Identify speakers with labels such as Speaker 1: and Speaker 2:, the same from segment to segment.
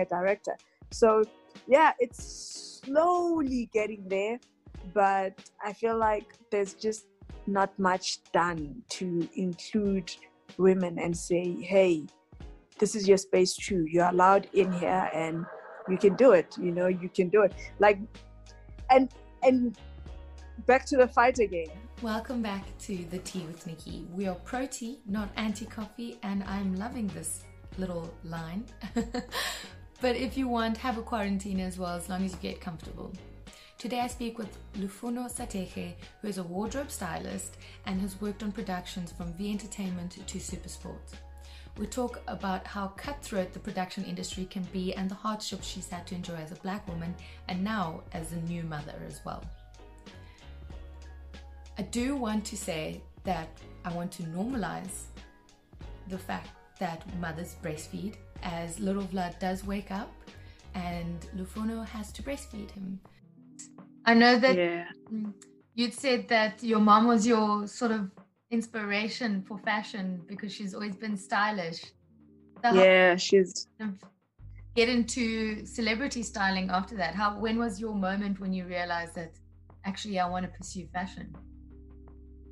Speaker 1: a director. So yeah, it's slowly getting there, but I feel like there's just not much done to include women and say, hey, this is your space too. You're allowed in here and you can do it. You know, you can do it. Like, and and back to the fight again.
Speaker 2: Welcome back to the Tea with Nikki. We are pro tea, not anti coffee, and I'm loving this little line. but if you want, have a quarantine as well, as long as you get comfortable. Today I speak with Lufuno Sathekge, who is a wardrobe stylist and has worked on productions from V Entertainment to Supersport. We talk about how cutthroat the production industry can be and the hardships she's had to enjoy as a black woman and now as a new mother as well. I do want to say that I want to normalize the fact that mothers breastfeed as little Vlad does wake up and Lufuno has to breastfeed him. I know that yeah. Mm, you'd said that your mom was your sort of inspiration for fashion because she's always been stylish.
Speaker 1: So yeah, she's
Speaker 2: get into celebrity styling after that. How when was your moment when you realized that actually I want to pursue fashion?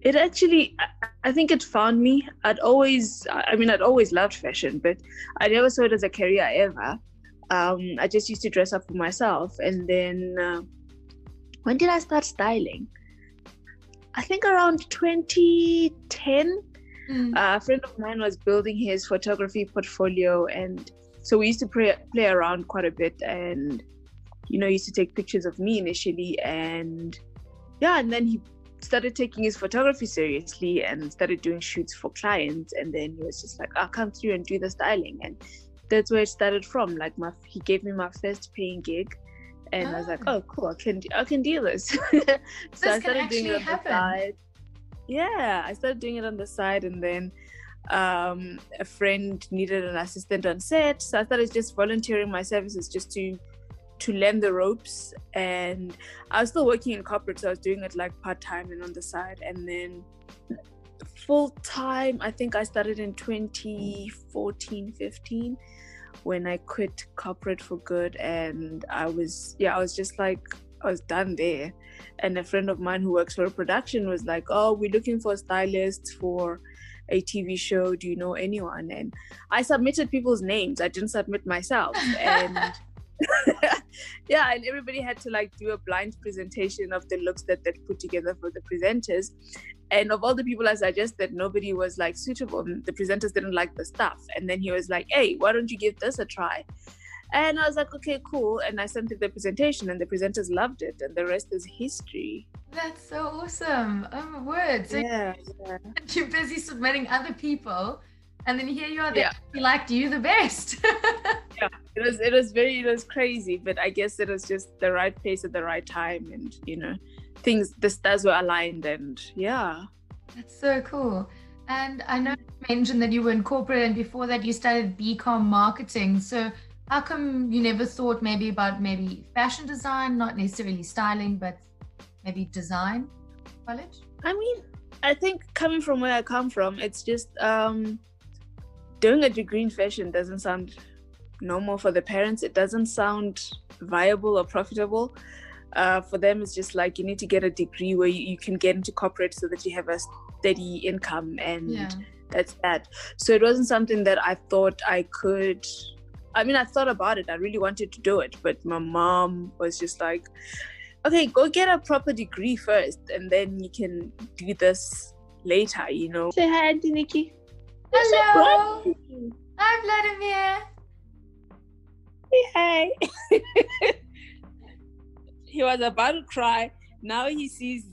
Speaker 1: It actually I think it found me. I'd always I mean I'd always loved fashion, but I never saw it as a career ever. Um, I just used to dress up for myself and then uh, when did I start styling? I think around 2010. Mm. Uh, a friend of mine was building his photography portfolio, and so we used to play, play around quite a bit. And you know, used to take pictures of me initially, and yeah, and then he started taking his photography seriously and started doing shoots for clients. And then he was just like, "I'll come through and do the styling," and that's where it started from. Like my, he gave me my first paying gig and oh. I was like, ah. oh, cool, I can I can do this. so
Speaker 2: this I started doing it on happen. the side.
Speaker 1: Yeah, I started doing it on the side, and then um, a friend needed an assistant on set, so I started just volunteering my services just to to learn the ropes. And I was still working in corporate, so I was doing it like part time and on the side, and then full time. I think I started in 2014, 15 when I quit corporate for good and I was yeah, I was just like I was done there. And a friend of mine who works for a production was like, Oh, we're looking for stylists for a TV show. Do you know anyone? And I submitted people's names. I didn't submit myself. And yeah, and everybody had to like do a blind presentation of the looks that they'd put together for the presenters. And of all the people I suggested, nobody was like suitable. Mm, the presenters didn't like the stuff. And then he was like, hey, why don't you give this a try? And I was like, okay, cool. And I sent the presentation, and the presenters loved it, and the rest is history.
Speaker 2: That's so awesome. Oh my word. So yeah, yeah. you're busy submitting other people and then here you are yeah. he liked you the best.
Speaker 1: Yeah it was it was very it was crazy but i guess it was just the right place at the right time and you know things the stars were aligned and yeah.
Speaker 2: That's so cool. And i know you mentioned that you were in corporate and before that you studied bcom marketing. So how come you never thought maybe about maybe fashion design not necessarily styling but maybe design college?
Speaker 1: I mean i think coming from where i come from it's just um doing a degree in fashion doesn't sound normal for the parents. It doesn't sound viable or profitable. Uh, for them, it's just like you need to get a degree where you, you, can get into corporate so that you have a steady income, and yeah. that's that. So it wasn't something that I thought I could. I mean, I thought about it. I really wanted to do it, but my mom was just like, "Okay, go get a proper degree first, and then you can do this later." You know.
Speaker 3: Say hi, Auntie Nikki.
Speaker 2: Hello. Hi, Vladimir.
Speaker 3: Hey, hey. he was about to cry. Now he sees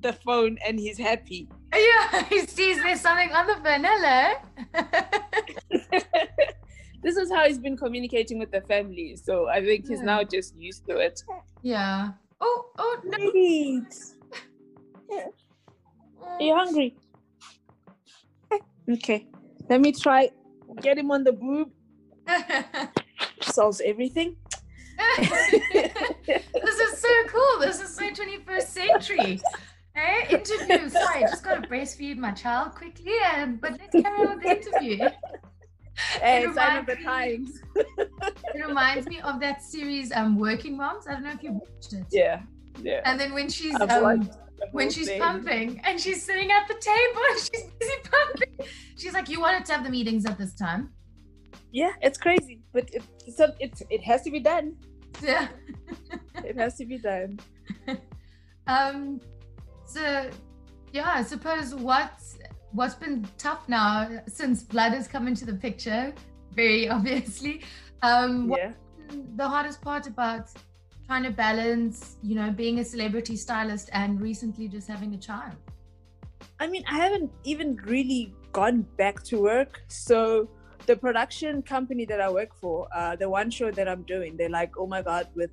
Speaker 3: the phone and he's happy.
Speaker 2: Yeah, he sees there's something on the phone. vanilla.
Speaker 3: this is how he's been communicating with the family. So I think he's yeah. now just used to it.
Speaker 2: Yeah. Oh, oh no.
Speaker 3: Yeah. Are you hungry? Okay. Let me try get him on the boob. Solves everything.
Speaker 2: this is so cool. This is so 21st century. Hey, interview. Sorry, I just got to breastfeed my child quickly, and but let's carry on with the interview.
Speaker 1: Hey,
Speaker 2: It
Speaker 1: of the times.
Speaker 2: it reminds me of that series, um, Working Moms. I don't know if you watched it.
Speaker 1: Yeah, yeah.
Speaker 2: And then when she's um, when she's
Speaker 1: thing.
Speaker 2: pumping and she's sitting at the table and she's busy pumping. She's like, "You wanted to have the meetings at this time."
Speaker 1: Yeah, it's crazy, but it, so it it has to be done.
Speaker 2: Yeah.
Speaker 1: It has to be done.
Speaker 2: Um. So, yeah, I suppose what's what's been tough now since Vlad has come into the picture, very obviously. Um,
Speaker 1: Yeah.
Speaker 2: the hardest part about trying to balance, you know, being a celebrity stylist and recently just having a child?
Speaker 1: I mean, I haven't even really gone back to work. So the production company that I work for, uh, the one show that I'm doing, they're like, "Oh my God, with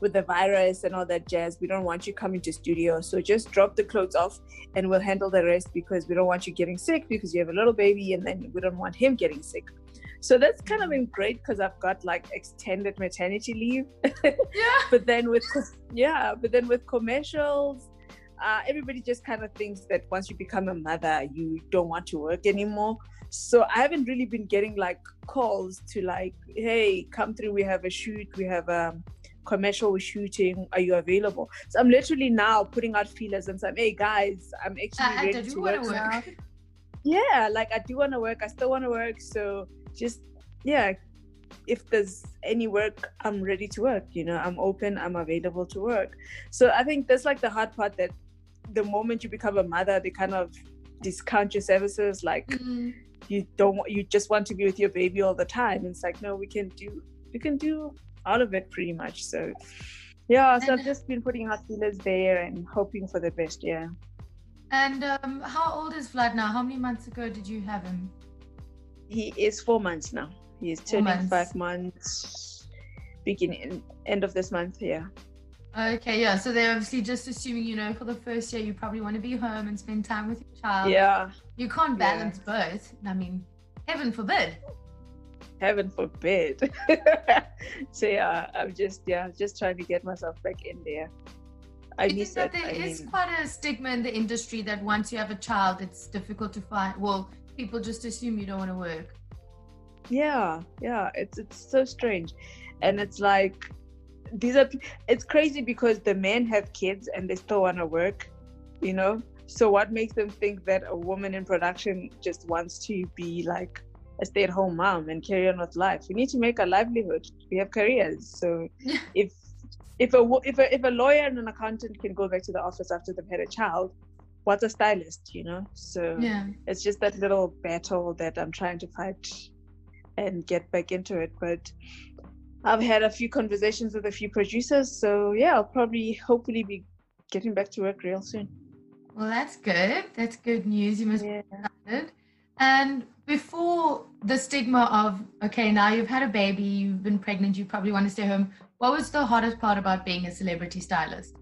Speaker 1: with the virus and all that jazz, we don't want you coming to studio. So just drop the clothes off, and we'll handle the rest because we don't want you getting sick because you have a little baby, and then we don't want him getting sick." So that's kind of been great because I've got like extended maternity leave.
Speaker 2: Yeah.
Speaker 1: but then with yeah but then with commercials uh, everybody just kind of thinks that once you become a mother you don't want to work anymore so i haven't really been getting like calls to like hey come through we have a shoot we have a commercial we're shooting are you available so i'm literally now putting out feelers and saying hey guys i'm actually uh, uh,
Speaker 2: I, I
Speaker 1: ready to
Speaker 2: want
Speaker 1: work, now
Speaker 2: work.
Speaker 1: yeah like i do want to work i still want to work so just yeah if there's any work i'm ready to work you know i'm open i'm available to work. So i think that's like the hard part that the moment you become a mother they kind of discount your services like
Speaker 2: Mm,
Speaker 1: you don't want you just want to be with your baby all the time. It's like no we can do we can do all of it pretty much. So yeah so
Speaker 2: And-
Speaker 1: i've just been putting out feelers there and hoping for the best yeah.
Speaker 2: And um, how old is Vlad now? How many months ago did you have him?
Speaker 1: He is four months now he is turning
Speaker 2: months.
Speaker 1: five months beginning end of this month yeah
Speaker 2: Okay, yeah. So they're obviously just assuming, you know, for the first year, you probably want to be home and spend time with your child.
Speaker 1: yeah
Speaker 2: You can't
Speaker 1: Yeah.
Speaker 2: balance both. I mean, heaven forbid.
Speaker 1: heaven forbid so yeah i'm just yeah just trying to get myself back in there i
Speaker 2: I think that
Speaker 1: that
Speaker 2: there
Speaker 1: I
Speaker 2: is
Speaker 1: mean,
Speaker 2: quite a stigma in the industry that once you have a child, it's difficult to find. Well, people just assume you don't want to work.
Speaker 1: yeah yeah it's it's so strange. And it's like these are it's crazy because the men have kids and they still want to work you know? So what makes them think that a woman in production just wants to be like a stay-at-home mom and carry on with life? We need to make a livelihood. We have careers. So if if a if a if a lawyer and an accountant can go back to the office after they've had a child what's a stylist you know so
Speaker 2: Yeah.
Speaker 1: it's just that little battle that I'm trying to fight and get back into it. But I've had a few conversations with a few producers, so yeah, I'll probably hopefully be getting back to work real soon.
Speaker 2: Well, that's good. That's good news. You must
Speaker 1: Yeah.
Speaker 2: be excited. And before the stigma of, okay, now you've had a baby, you've been pregnant, you probably want to stay home. What was the hardest part about being a celebrity stylist?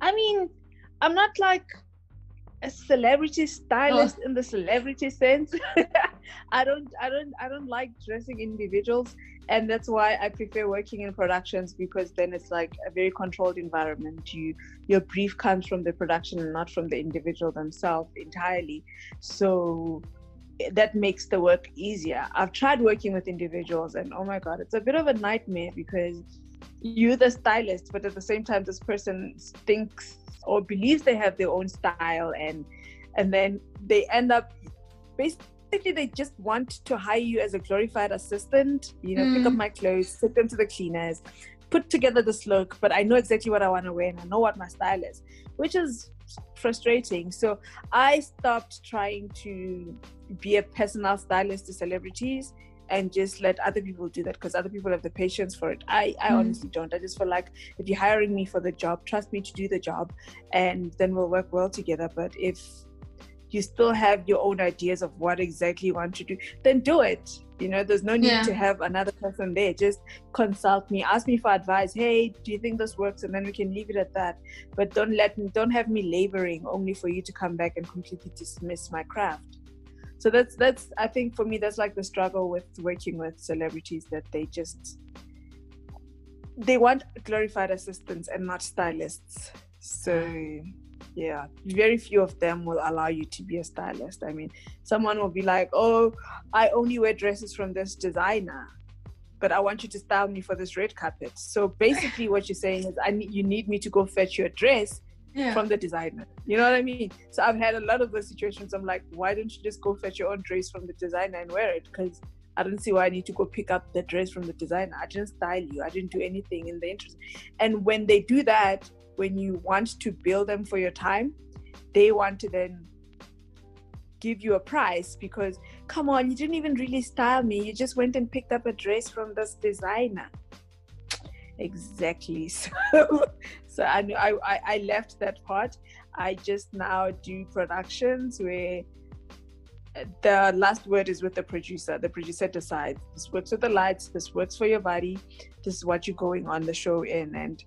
Speaker 1: I mean, I'm not like a celebrity stylist oh. in the celebrity sense. I don't I don't I don't like dressing individuals and that's why I prefer working in productions because then it's like a very controlled environment. You your brief comes from the production and not from the individual themselves entirely. So that makes the work easier. I've tried working with individuals and oh my god, it's a bit of a nightmare because you're the stylist, but at the same time this person thinks or believes they have their own style and and then they end up basically they just want to hire you as a glorified assistant you know pick up
Speaker 2: Mm.
Speaker 1: my clothes take them to the cleaners put together this look but i know exactly what i want to wear and i know what my style is which is frustrating so i stopped trying to be a personal stylist to celebrities and just let other people do that because other people have the patience for it. I, I
Speaker 2: Mm.
Speaker 1: honestly don't. I just feel like if you're hiring me for the job, trust me to do the job and then we'll work well together. But if you still have your own ideas of what exactly you want to do, then do it. You know, there's no need
Speaker 2: Yeah.
Speaker 1: to have another person there. Just consult me, ask me for advice. Hey, do you think this works? And then we can leave it at that. But don't let me, don't have me laboring only for you to come back and completely dismiss my craft. So that's that's I think for me that's like the struggle with working with celebrities that they just they want glorified assistants and not stylists. So yeah very few of them will allow you to be a stylist i mean someone will be like oh i only wear dresses from this designer but i want you to style me for this red carpet so basically what you're saying is i need you need me to go fetch your dress
Speaker 2: Yeah.
Speaker 1: from the designer you know what i mean so i've had a lot of those situations i'm like why don't you just go fetch your own dress from the designer and wear it because I don't see why I need to go pick up the dress from the designer. I didn't style you. I didn't do anything in the interest. And when they do that, when you want to bill them for your time, they want to then give you a price because come on, you didn't even really style me. You just went and picked up a dress from this designer. Exactly. So, so I knew I, I I left that part. I just now do productions where uh, the last word is with the producer. The producer decides this works with the lights, this works for your body, this is what you're going on the show in, and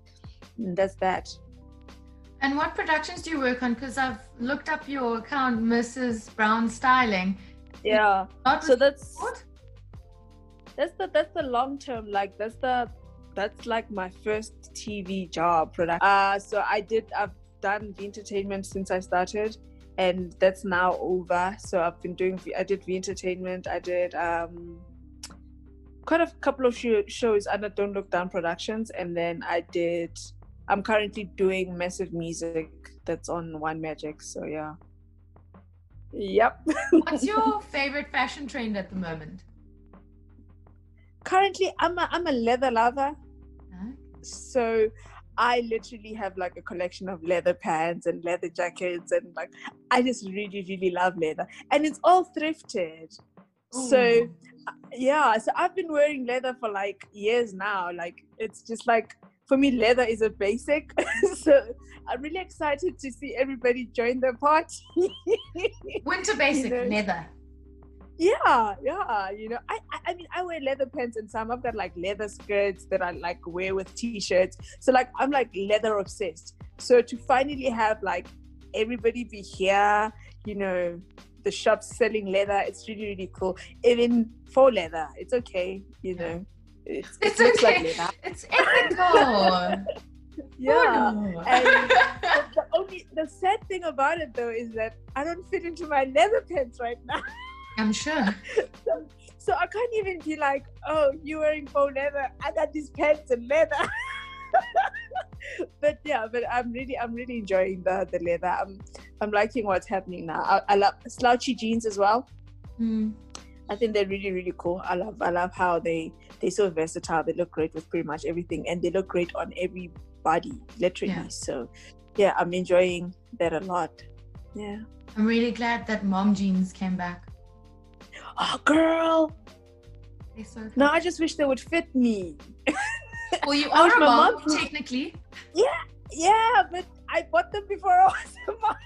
Speaker 1: that's that.
Speaker 2: And what productions do you work on? Because I've looked up your account, Mrs. Brown Styling.
Speaker 1: Yeah. So that's
Speaker 2: what?
Speaker 1: that's the that's the long term. Like that's the that's like my first TV job product. Uh so I did I've done V Entertainment since I started and that's now over. So I've been doing I did V Entertainment, I did um quite a couple of show, shows under Don't Look Down Productions and then I did I'm currently doing MassiveMusic that's on One Magic. So yeah. Yep.
Speaker 2: What's your favorite fashion trend at the moment?
Speaker 1: Currently I'm a I'm a leather lover. So I literally have like a collection of leather pants and leather jackets and like I just really really love leather and it's all thrifted. So
Speaker 2: uh,
Speaker 1: yeah, so I've been wearing leather for like years now. Like it's just like for me leather is a basic. so I'm really excited to see everybody join the party.
Speaker 2: winter basic
Speaker 1: know,
Speaker 2: leather.
Speaker 1: Yeah yeah you know I, I i mean i wear leather pants and some i've got like leather skirts that i like wear with t-shirts. So like i'm like leather obsessed. So to finally have like everybody be here you know the shops selling leather it's really really cool. Even faux leather it's okay you know. It's, it
Speaker 2: It's
Speaker 1: looks like
Speaker 2: okay.
Speaker 1: leather.
Speaker 2: It's ethical.
Speaker 1: Oh, yeah
Speaker 2: Oh, no.
Speaker 1: and the only the sad thing about it though is that i don't fit into my leather pants right now
Speaker 2: I'm sure.
Speaker 1: so, so I can't even be like, oh, you wearing faux leather. I got these pants and leather. but yeah, but I'm really, I'm really enjoying the the leather. I'm, I'm liking what's happening now. I, I love slouchy jeans as well.
Speaker 2: Mm.
Speaker 1: I think they're really, really cool. I love, I love how they they're so versatile. They look great with pretty much everything, and they look great on every body, literally.
Speaker 2: Yeah.
Speaker 1: So, yeah, I'm enjoying that a lot. Yeah.
Speaker 2: I'm really glad that mom jeans came back.
Speaker 1: Oh, girl.
Speaker 2: They're so
Speaker 1: No, I just wish they would fit me.
Speaker 2: Well, you are a
Speaker 1: my
Speaker 2: mom,
Speaker 1: mom-
Speaker 2: technically.
Speaker 1: Yeah, Yeah, but I bought them before I was a mom.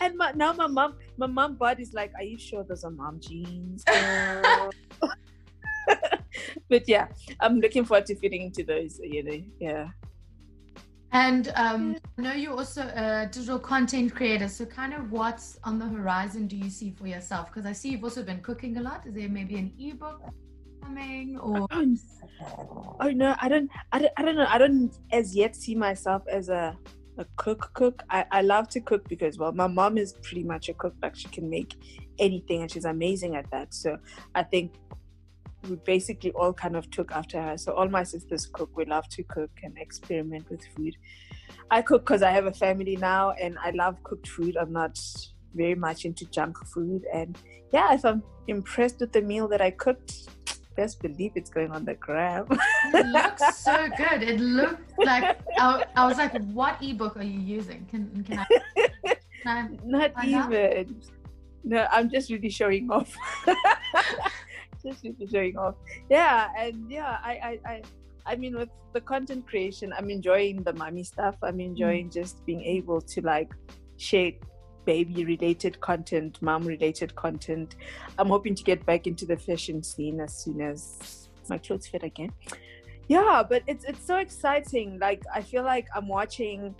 Speaker 1: and my, now my mom, my mom body's like, "Are you sure those are mom jeans?" but yeah, I'm looking forward to fitting into those. You know, yeah.
Speaker 2: And um, I know you're also a digital content creator. So, kind of what's on the horizon do you see for yourself? Because I see you've also been cooking a lot. Is there maybe an ebook coming or?
Speaker 1: Oh, oh no, I don't, I don't, I don't know. I don't as yet see myself as a a cook. Cook. I, I love to cook because well, my mom is pretty much a cook. Like she can make anything, and she's amazing at that. So I think we basically all kind of took after her. So all my sisters cook. We love to cook and experiment with food. I cook because I have a family now, and I love cooked food. I'm not very much into junk food, and yeah, if I'm impressed with the meal that I cooked, best believe it's going on the gram.
Speaker 2: It looks so good. It looked like I, I was like, "What ebook are you using? Can can I?" Can I
Speaker 1: Not even. No, I'm just really showing off. just really showing off. Yeah, and yeah, I, I, I, I mean, with the content creation, I'm enjoying the mommy stuff. I'm mm. enjoying just being able to like share baby related content, mom related content. I'm hoping to get back into the fashion scene as soon as my clothes fit again. Yeah, but it's it's so exciting. Like I feel like I'm watching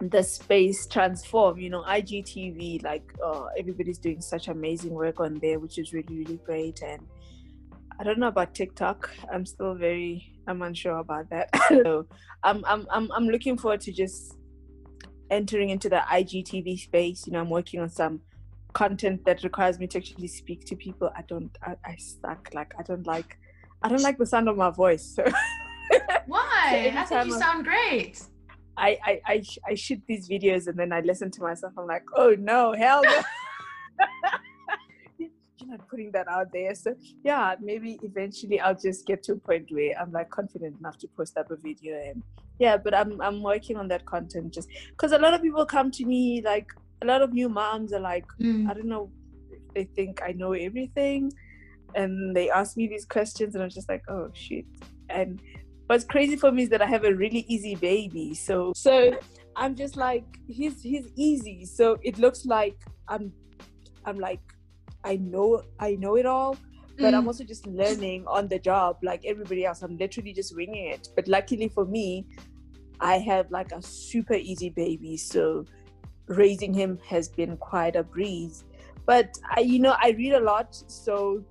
Speaker 1: the space transform you know igtv like uh, everybody's doing such amazing work on there which is really really great and i don't know about tiktok i'm still very i'm unsure about that so I'm, I'm i'm i'm looking forward to just entering into the IGTV space. You know, I'm working on some content that requires me to actually speak to people. I don't. I, I suck. Like I don't like. I don't like the sound of my voice. So.
Speaker 2: Why? I think you I'm, sound great.
Speaker 1: I, I, I, I shoot these videos and then I listen to myself. I'm like, oh no, hell no. You're not putting that out there. So yeah, maybe eventually I'll just get to a point where I'm like confident enough to post up a video and yeah, but I'm I'm working on that content just because a lot of people come to me like a lot of new moms are like, mm. I don't know, they think I know everything and they ask me these questions and I'm just like, oh shit. And what's crazy for me is that I have a really easy baby. So so I'm just like he's he's easy. So it looks like I'm I'm like I know I know it all, but mm. I'm also just learning on the job like everybody else. I'm literally just winging it. But luckily for me, I have like a super easy baby, so raising him has been quite a breeze. But I, you know, I read a lot, so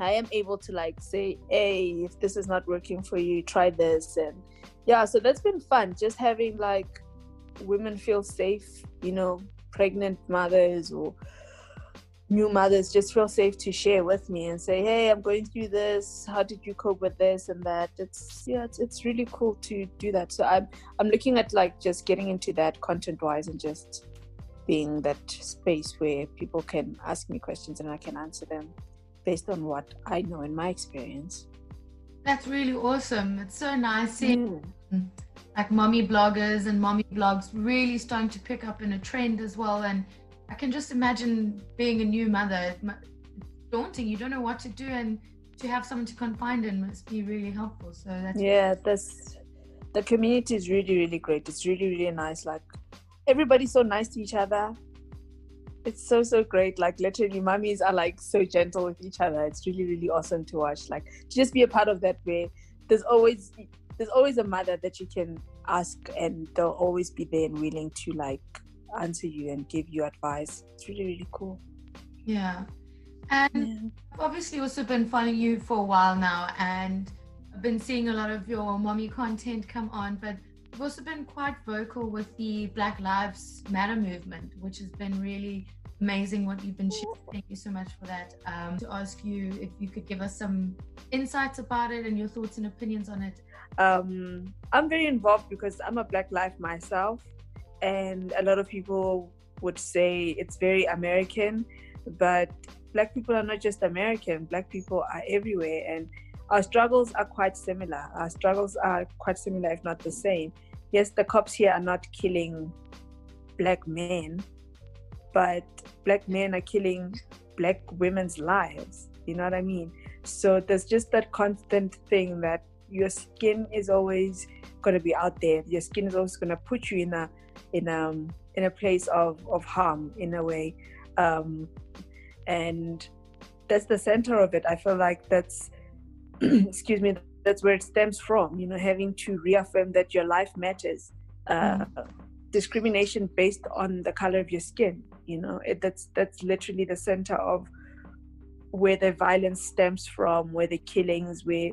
Speaker 1: I am able to like say, hey, if this is not working for you, try this. And yeah, so that's been fun. Just having like women feel safe, you know, pregnant mothers or new mothers just feel safe to share with me and say, hey, I'm going through this. How did you cope with this and that? It's yeah, it's, it's really cool to do that. So I'm I'm looking at like just getting into that content wise and just being that space where people can ask me questions and I can answer them based on what I know in my experience.
Speaker 2: That's really awesome. It's so nice seeing mm. like mommy bloggers and mommy blogs really starting to pick up in a trend as well. And I can just imagine being a new mother. It's daunting. You don't know what to do, and to have someone to confide in must be really helpful. So that's
Speaker 1: yeah. That's the community is really really great. It's really really nice. Like everybody's so nice to each other it's so so great. Like literally mummies are like so gentle with each other. It's really really awesome to watch. Like to just be a part of that way there's always there's always a mother that you can ask and they'll always be there and willing to like answer you and give you advice. It's really really cool.
Speaker 2: Yeah. And yeah. I've obviously also been following you for a while now and I've been seeing a lot of your mommy content come on but You've also been quite vocal with the Black Lives Matter movement, which has been really amazing what you've been sharing. Thank you so much for that. Um, to ask you if you could give us some insights about it and your thoughts and opinions on it.
Speaker 1: Um, I'm very involved because I'm a Black life myself, and a lot of people would say it's very American, but Black people are not just American. Black people are everywhere, and our struggles are quite similar. Our struggles are quite similar, if not the same. Yes, the cops here are not killing black men, but black men are killing black women's lives. You know what I mean? So there's just that constant thing that your skin is always going to be out there. Your skin is always going to put you in a in a in a place of of harm in a way, um, and that's the center of it. I feel like that's excuse me, that's where it stems from. You know, having to reaffirm that your life matters. Uh, mm. Discrimination based on the color of your skin. You know, it, that's that's literally the center of where the violence stems from, where the killings, where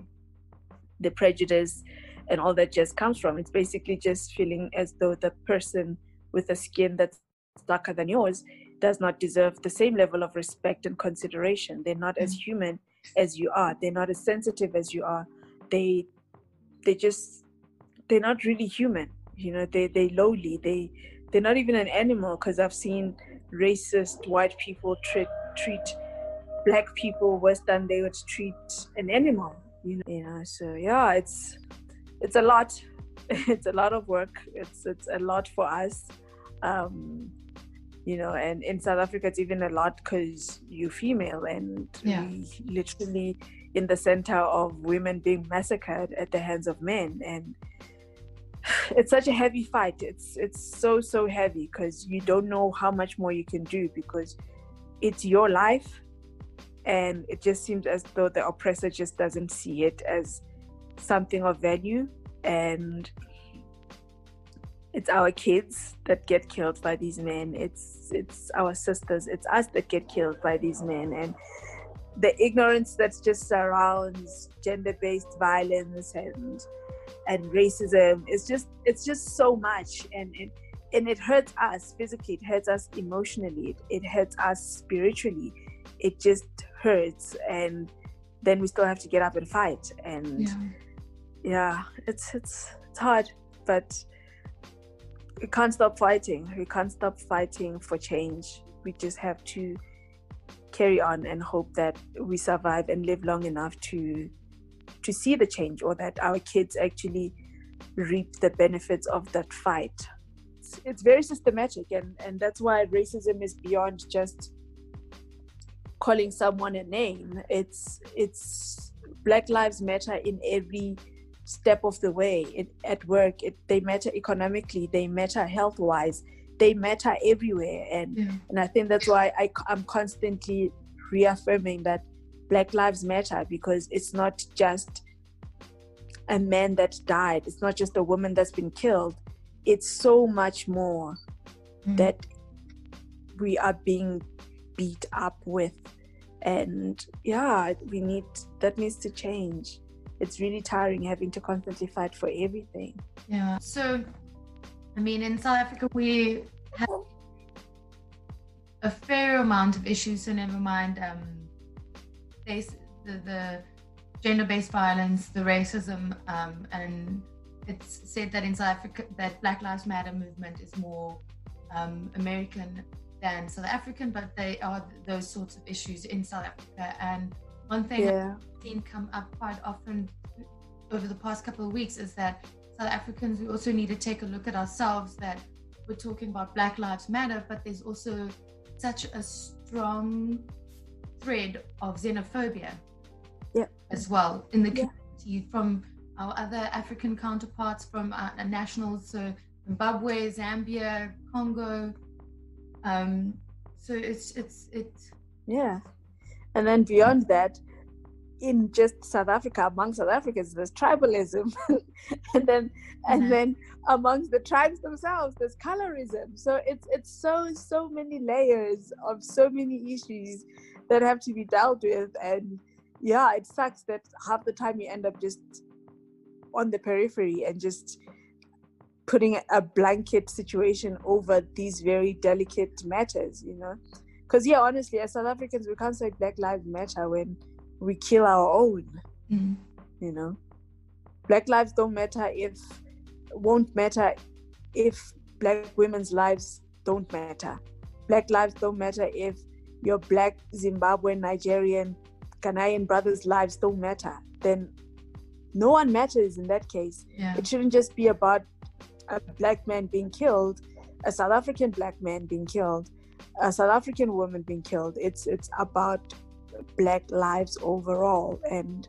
Speaker 1: the prejudice, and all that just comes from. It's basically just feeling as though the person with a skin that's darker than yours does not deserve the same level of respect and consideration. They're not as mm. human as you are they're not as sensitive as you are they they just they're not really human you know they they lowly they they're not even an animal because i've seen racist white people treat treat black people worse than they would treat an animal you know, you know so yeah it's it's a lot. It's a lot of work. It's it's a lot for us. Um you know and in south africa it's even a lot because you're female and yeah. we literally in the center of women being massacred at the hands of men. And it's such a heavy fight. It's it's so so heavy because you don't know how much more you can do because it's your life and it just seems as though the oppressor just doesn't see it as something of value and it's our kids that get killed by these men. It's it's our sisters. It's us that get killed by these men and the ignorance that just surrounds gender-based violence and and racism. It's just it's just so much and it, and it hurts us physically it hurts us emotionally it, it hurts us spiritually. It just hurts and then we still have to get up and fight and yeah, yeah it's it's it's hard but we can't stop fighting. We can't stop fighting for change. We just have to carry on and hope that we survive and live long enough to to see the change or that our kids actually reap the benefits of that fight. It's, it's very systematic and and that's why racism is beyond just calling someone a name. It's it's black lives matter in every step of the way. It, at work it, they matter economically they matter health wise they matter everywhere. And yeah. and i think that's why I, i'm constantly reaffirming that black lives matter because it's not just a man that died. It's not just a woman that's been killed. It's so much more mm. that we are being beat up with. And yeah we need that needs to change. It's really tiring having to constantly fight for everything.
Speaker 2: Yeah. So i mean in south africa we have a fair amount of issues so never mind um the, the gender-based violence the racism um and it's said that in south africa that black lives matter movement is more um, american than South African, but they are those sorts of issues in South Africa. And one thing yeah. I've seen come up quite often over the past couple of weeks is that South Africans, we also need to take a look at ourselves that we're talking about Black Lives Matter, but there's also such a strong thread of xenophobia
Speaker 1: yeah.
Speaker 2: as well in the community from our other African counterparts, from our nationals, so Zimbabwe, Zambia, Congo, um, so it's it's it's
Speaker 1: yeah, and then beyond that, in just South Africa, among South Africans, there's tribalism, and then and then amongst the tribes themselves, there's colorism. So it's it's so so many layers of so many issues that have to be dealt with, and yeah, it sucks that half the time you end up just on the periphery and just putting a blanket situation over these very delicate matters, you know. Because yeah, honestly, as South Africans, we can't say Black Lives Matter when we kill our own. Mm-hmm. You know, Black lives don't matter if won't matter if Black women's lives don't matter. Black lives don't matter if your Black Zimbabwean, Nigerian, Ghanaian brothers' lives don't matter. Then no one matters in that case. Yeah. It shouldn't just be about a black man being killed, a South African black man being killed, a South African woman being killed. It's it's about black lives overall, and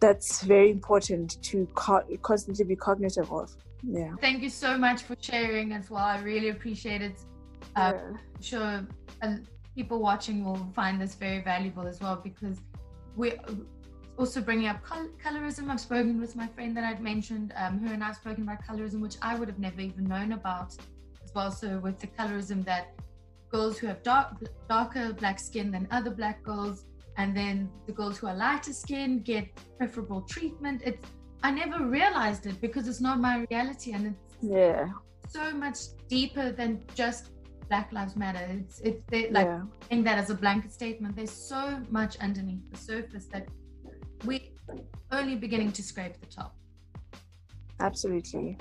Speaker 1: that's very important to co- constantly be cognitive of. Yeah.
Speaker 2: Thank you so much for sharing as well. I really appreciate it. Yeah. I'm sure uh, people watching will find this very valuable as well because we're also bringing up col- colorism. I've spoken with my friend that I'd mentioned. Um, her and I've spoken about colorism, which I would have never even known about as well. So with the colorism that girls who have dark, darker black skin than other black girls, and then the girls who are lighter skin get preferable treatment. It's I never realized it because it's not my reality, and it's
Speaker 1: yeah
Speaker 2: so much deeper than just Black Lives Matter. It's it's like yeah. saying that as a blanket statement. There's so much underneath the surface that we're only beginning to scrape the top.
Speaker 1: Absolutely.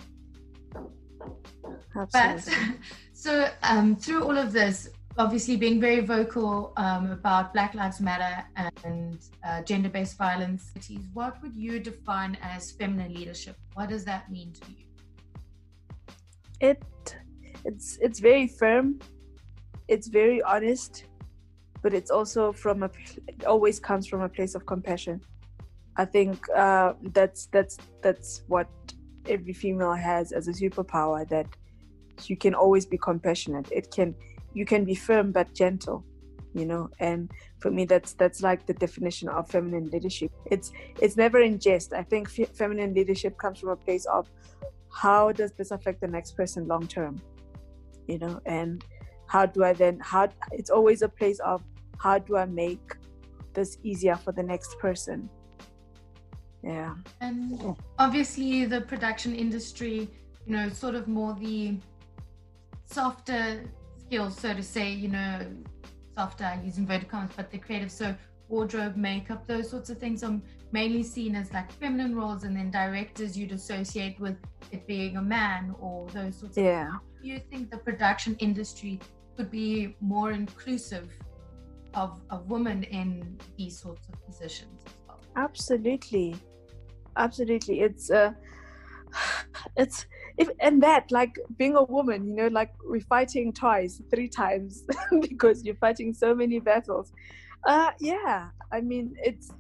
Speaker 2: Absolutely. But so um, through all of this, obviously being very vocal um, about Black Lives Matter and uh, gender-based violence, what would you define as feminine leadership? What does that mean to you?
Speaker 1: It it's it's very firm. It's very honest, but it's also from a it always comes from a place of compassion. I think uh, that's that's that's what every female has as a superpower that you can always be compassionate. It can you can be firm but gentle, you know. And for me, that's that's like the definition of feminine leadership. It's it's never in jest. I think f- feminine leadership comes from a place of how does this affect the next person long term, you know, and how do I then how it's always a place of how do I make this easier for the next person?
Speaker 2: Yeah. And obviously the production industry you know sort of more the softer skills, so to say, you know, softer using inverted commas, but the creative, so wardrobe, makeup, those sorts of things are mainly seen as like feminine roles, and then directors you'd associate with it being a man or those sorts
Speaker 1: yeah.
Speaker 2: of Do you think the production industry could be more inclusive of, of women in these sorts of positions as well?
Speaker 1: Absolutely. Absolutely. It's uh it's if and that like being a woman you know like we're fighting twice three times because you're fighting so many battles uh yeah. I mean it's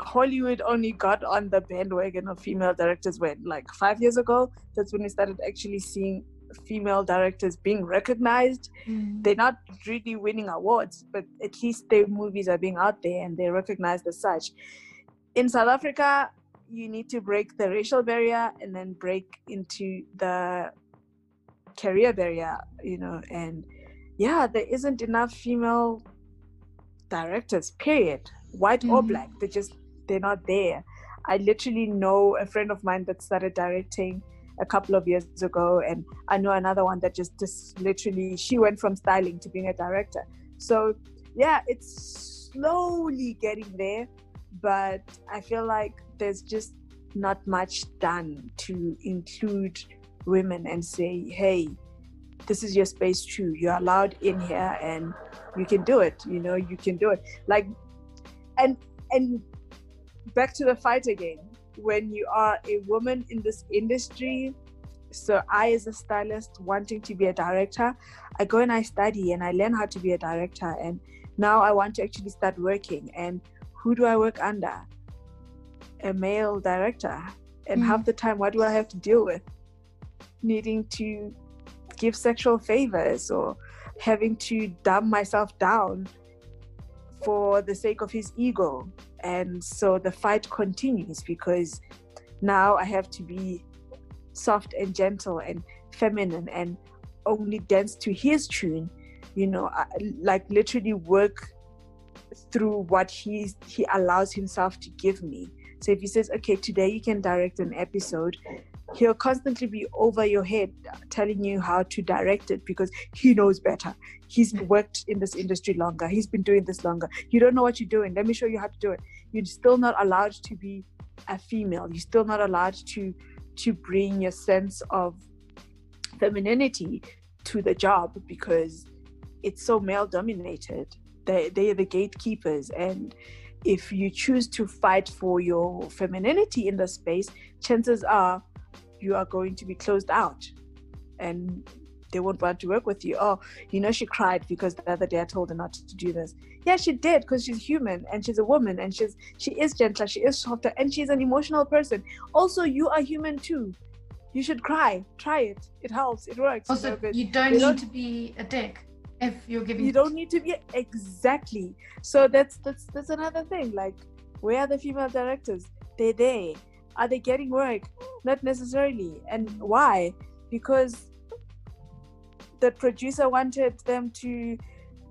Speaker 1: hollywood only got on the bandwagon of female directors when like five years ago that's when we started actually seeing female directors being recognized.
Speaker 2: Mm.
Speaker 1: they're not really winning awards but at least their movies are being out there and they're recognized as such. In south africa you need to break the racial barrier and then break into the career barrier you know and yeah there isn't enough female directors period. White or
Speaker 2: Mhm.
Speaker 1: black they just they're not there. I literally know a friend of mine that started directing a couple of years ago and i know another one that just just literally she went from styling to being a director. So yeah it's slowly getting there but i feel like there's just not much done to include women and say hey this is your space too. You're allowed in here and you can do it you know you can do it. Like and and back to the fight again. When you are a woman in this industry so i as a stylist wanting to be a director i go and i study and i learn how to be a director. And now i want to actually start working. And who do i work under? A male director. And
Speaker 2: Mm.
Speaker 1: half the time what do i have to deal with? Needing to give sexual favors or having to dumb myself down for the sake of his ego. And so the fight continues because now i have to be soft and gentle and feminine and only dance to his tune you know like literally work through what he's he allows himself to give me. So if he says okay today you can direct an episode he'll constantly be over your head telling you how to direct it because he knows better. He's mm. worked in this industry longer. He's been doing this longer. You don't know what you're doing. Let me show you how to do it. You're still not allowed to be a female. You're still not allowed to to bring your sense of femininity to the job because it's so male dominated. They they are the gatekeepers. And if you choose to fight for your femininity in the space chances are you are going to be closed out and they won't want to work with you. Oh you know she cried because the other day i told her not to do this. Yeah she did because she's human and she's a woman and she's she is gentler she is softer and she's an emotional person. Also you are human too. You should cry. Try it. It helps. It works you
Speaker 2: Also,
Speaker 1: know,
Speaker 2: you don't need
Speaker 1: don't-
Speaker 2: to be a dick if you're giving.
Speaker 1: you don't need to be exactly. So that's that's that's another thing. Like where are the female directors? They're there are they getting work not necessarily and why because the producer wanted them to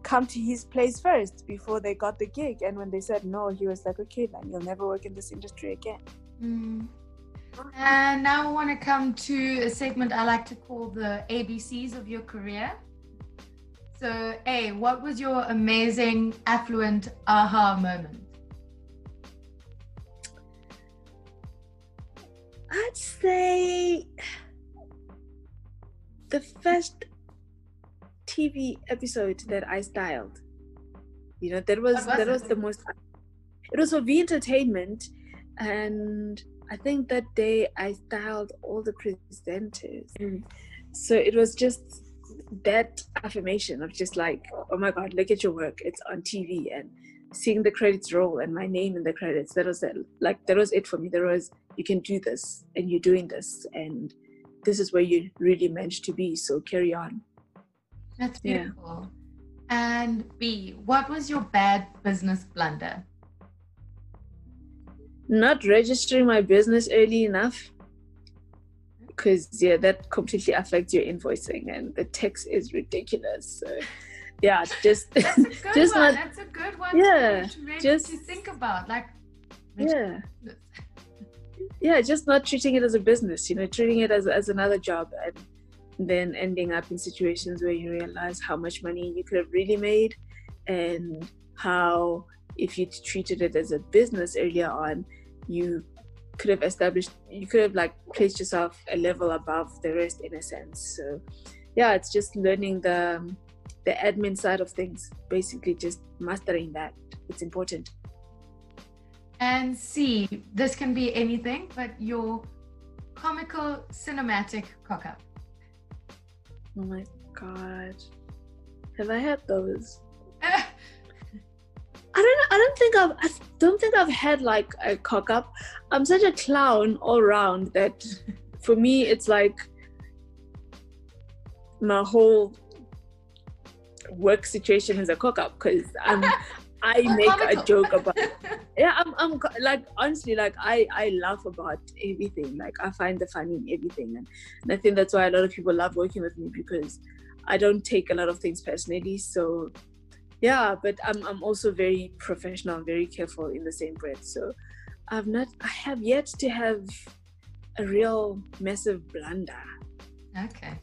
Speaker 1: come to his place first before they got the gig and when they said no he was like okay then you'll never work in this industry again
Speaker 2: Mm. And now I want to come to a segment I like to call the ABCs of your career. So, A, what was your amazing, affluent aha moment?
Speaker 1: I'd say the first TV episode that I styled. You know, that was,
Speaker 2: was
Speaker 1: that was the most. It was for V Entertainment, and I think that day I styled all the presenters. Mm. So it was just that affirmation of just like, oh my God, look at your work. It's on TV and seeing the credits roll and my name in the credits. That was it. Like that was it for me. There was you can do this and you're doing this and this is where you really meant to be. So carry on.
Speaker 2: That's
Speaker 1: Yeah.
Speaker 2: beautiful. And B, what was your bad business blunder?
Speaker 1: Not registering my business early enough. Because yeah, that completely affects your invoicing and the tax is ridiculous. So yeah, just
Speaker 2: That's a good
Speaker 1: Just
Speaker 2: one.
Speaker 1: not-
Speaker 2: That's a good one
Speaker 1: Yeah,
Speaker 2: to, to,
Speaker 1: just-
Speaker 2: to think about. Like,
Speaker 1: yeah. yeah just not treating it as a business you know treating it as, as another job and then ending up in situations where you realize how much money you could have really made and how if you treated it as a business earlier on you could have established you could have like placed yourself a level above the rest in a sense. So yeah it's just learning the the admin side of things basically just mastering that. It's important
Speaker 2: and C, this can be anything, but your comical cinematic cock up.
Speaker 1: Oh my god. Have I had those? I don't I don't think I've I don't think I've had like a cock up. I'm such a clown all around that for me it's like my whole work situation is a cock up because I'm I make a joke about yeah I'm, like honestly like I I laugh about everything. Like I find the funny in everything. And, and I think that's why a lot of people love working with me because I don't take a lot of things personally. So yeah but I'm I'm also very professional very careful in the same breath. So I've not I have yet to have a real massive blunder.
Speaker 2: Okay.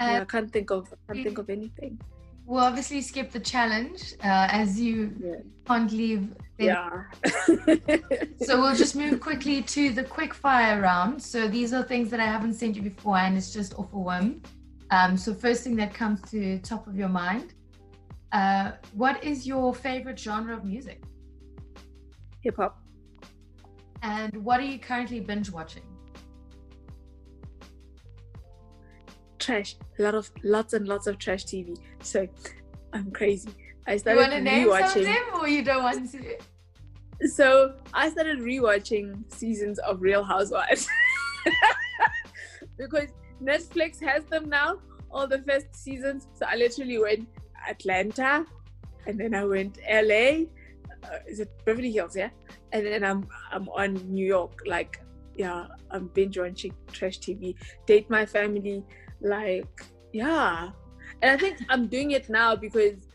Speaker 1: Yeah, I uh, can't think of I can't think of anything
Speaker 2: We'll obviously skip the challenge uh, as you yeah. can't leave.
Speaker 1: Yeah.
Speaker 2: so we'll just move quickly to the quick fire round. So these are things that I haven't sent you before, and it's just off a whim. Um, so first thing that comes to top of your mind, uh, what is your favorite genre of music?
Speaker 1: Hip hop.
Speaker 2: And what are you currently binge watching?
Speaker 1: Trash, a lot of lots and lots of trash TV. So I'm crazy. I
Speaker 2: started you want to name rewatching. Some or you don't want to?
Speaker 1: So I started rewatching seasons of Real Housewives because Netflix has them now, all the first seasons. So I literally went Atlanta, and then I went LA. Uh, is it Beverly Hills? Yeah, and then I'm I'm on New York. Like, yeah, I'm binge watching trash TV. Date My Family like yeah. And i think i'm doing it now because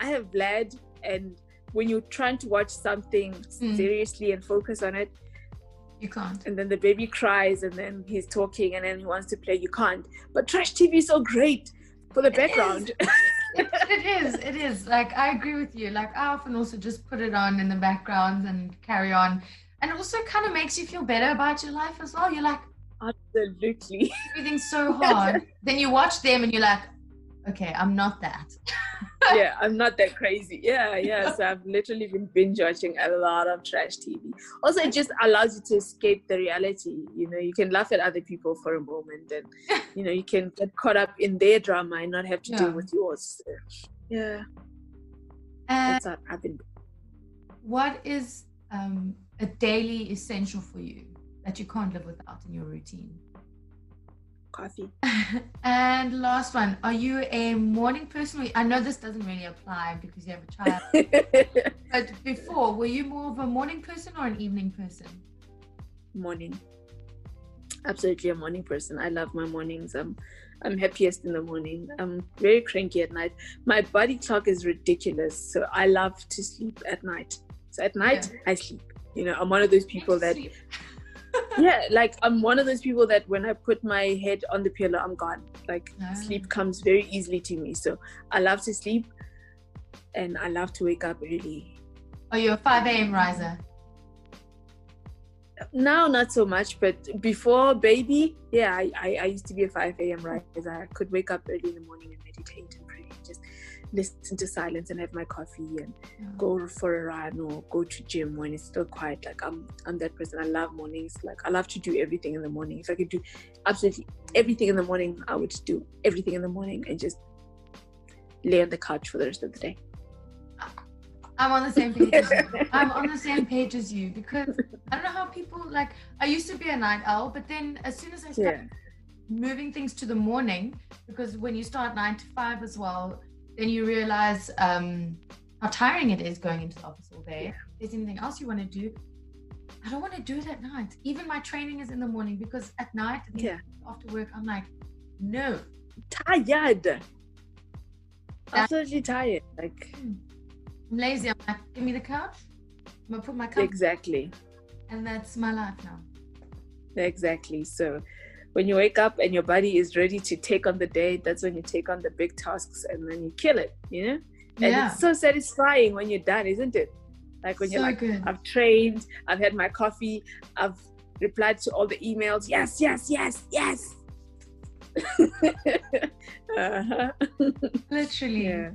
Speaker 1: i have Vlad and when you're trying to watch something mm. seriously and focus on it
Speaker 2: you can't.
Speaker 1: and then the baby cries and then he's talking and then he wants to play you can't. But trash tv is so great for the it background.
Speaker 2: is. it, it is. It is. Like i agree with you. Like i often also just put it on in the background and carry on. And it also kind of makes you feel better about your life as well. You're like
Speaker 1: Absolutely.
Speaker 2: Everything's so hard. then you watch them and you're like, okay, I'm not that.
Speaker 1: yeah, I'm not that crazy. Yeah, yeah. So I've literally been binge watching a lot of trash TV. Also, it just allows you to escape the reality. You know, you can laugh at other people for a moment and, you know, you can get caught up in their drama and not have to yeah. deal with yours. So, yeah.
Speaker 2: And That's what I've been. What is um, a daily essential for you? That you can't live without in your routine?
Speaker 1: Coffee.
Speaker 2: and last one, are you a morning person? I know this doesn't really apply because you have a child. but before, were you more of a morning person or an evening person?
Speaker 1: Morning. Absolutely a morning person. I love my mornings. I'm I'm happiest in the morning. I'm very cranky at night. My body clock is ridiculous. So I love to sleep at night. So at night yeah. I sleep. You know, I'm one of those people that yeah, like I'm one of those people that when I put my head on the pillow, I'm gone. Like ah. sleep comes very easily to me. So I love to sleep and I love to wake up early.
Speaker 2: Are you a 5 a.m. riser?
Speaker 1: Now, not so much, but before baby, yeah, I, I, I used to be a 5 a.m. riser. I could wake up early in the morning and meditate and pray. Just listen to silence and have my coffee and yeah. go for a run or go to gym when it's still quiet. Like I'm I'm that person. I love mornings. Like I love to do everything in the morning. If I could do absolutely everything in the morning, I would do everything in the morning and just lay on the couch for the rest of the day.
Speaker 2: I'm on the same page as you. I'm on the same page as you because I don't know how people like I used to be a night owl, but then as soon as I started yeah. moving things to the morning, because when you start nine to five as well, then you realize um, how tiring it is going into the office all day. If there's anything else you want to do, I don't want to do it at night. Even my training is in the morning because at night, yeah. after work, I'm like, no.
Speaker 1: Tired. Absolutely tired. Like,
Speaker 2: hmm. I'm lazy. I'm like, give me the couch. I'm gonna put my couch.
Speaker 1: Exactly.
Speaker 2: And that's my life now.
Speaker 1: Exactly. So, when you wake up and your body is ready to take on the day, that's when you take on the big tasks and then you kill it, you know? And
Speaker 2: Yeah.
Speaker 1: it's so satisfying when you're done, isn't it? Like when you're like,
Speaker 2: good.
Speaker 1: I've trained, I've had my coffee, I've replied to all the emails. Yes, yes, yes, yes. uh-huh.
Speaker 2: Literally.
Speaker 1: Yeah.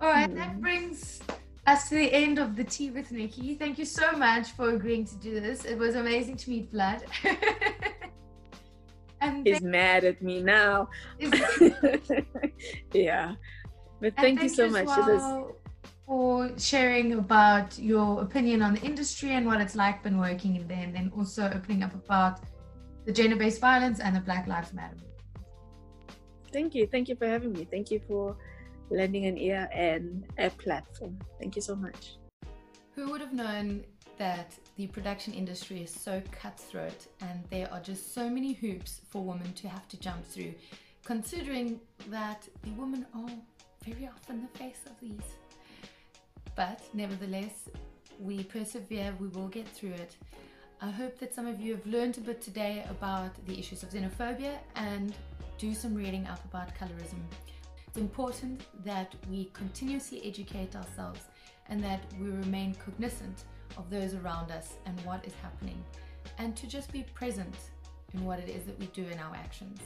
Speaker 2: All right, that
Speaker 1: Mhm.
Speaker 2: brings us to the end of the tea with Nikki. Thank you so much for agreeing to do this. It was amazing to meet Vlad. and
Speaker 1: He's
Speaker 2: thank,
Speaker 1: mad at me now. yeah. But
Speaker 2: and
Speaker 1: thank, you so
Speaker 2: as
Speaker 1: much. It was
Speaker 2: well for sharing about your opinion on the industry and what it's like been working in there, and then also opening up about the gender-based violence and the Black Lives Matter.
Speaker 1: thank you. Thank you for having me. Thank you for lending an ear and a platform. Thank you so much.
Speaker 2: Who would have known that the production industry is so cutthroat and there are just so many hoops for women to have to jump through, considering that the women are very often the face of these. But nevertheless, we persevere, we will get through it. I hope that some of you have learned a bit today about the issues of xenophobia and do some reading up about colorism. It's important that we continuously educate ourselves and that we remain cognizant of those around us and what is happening, and to just be present in what it is that we do in our actions.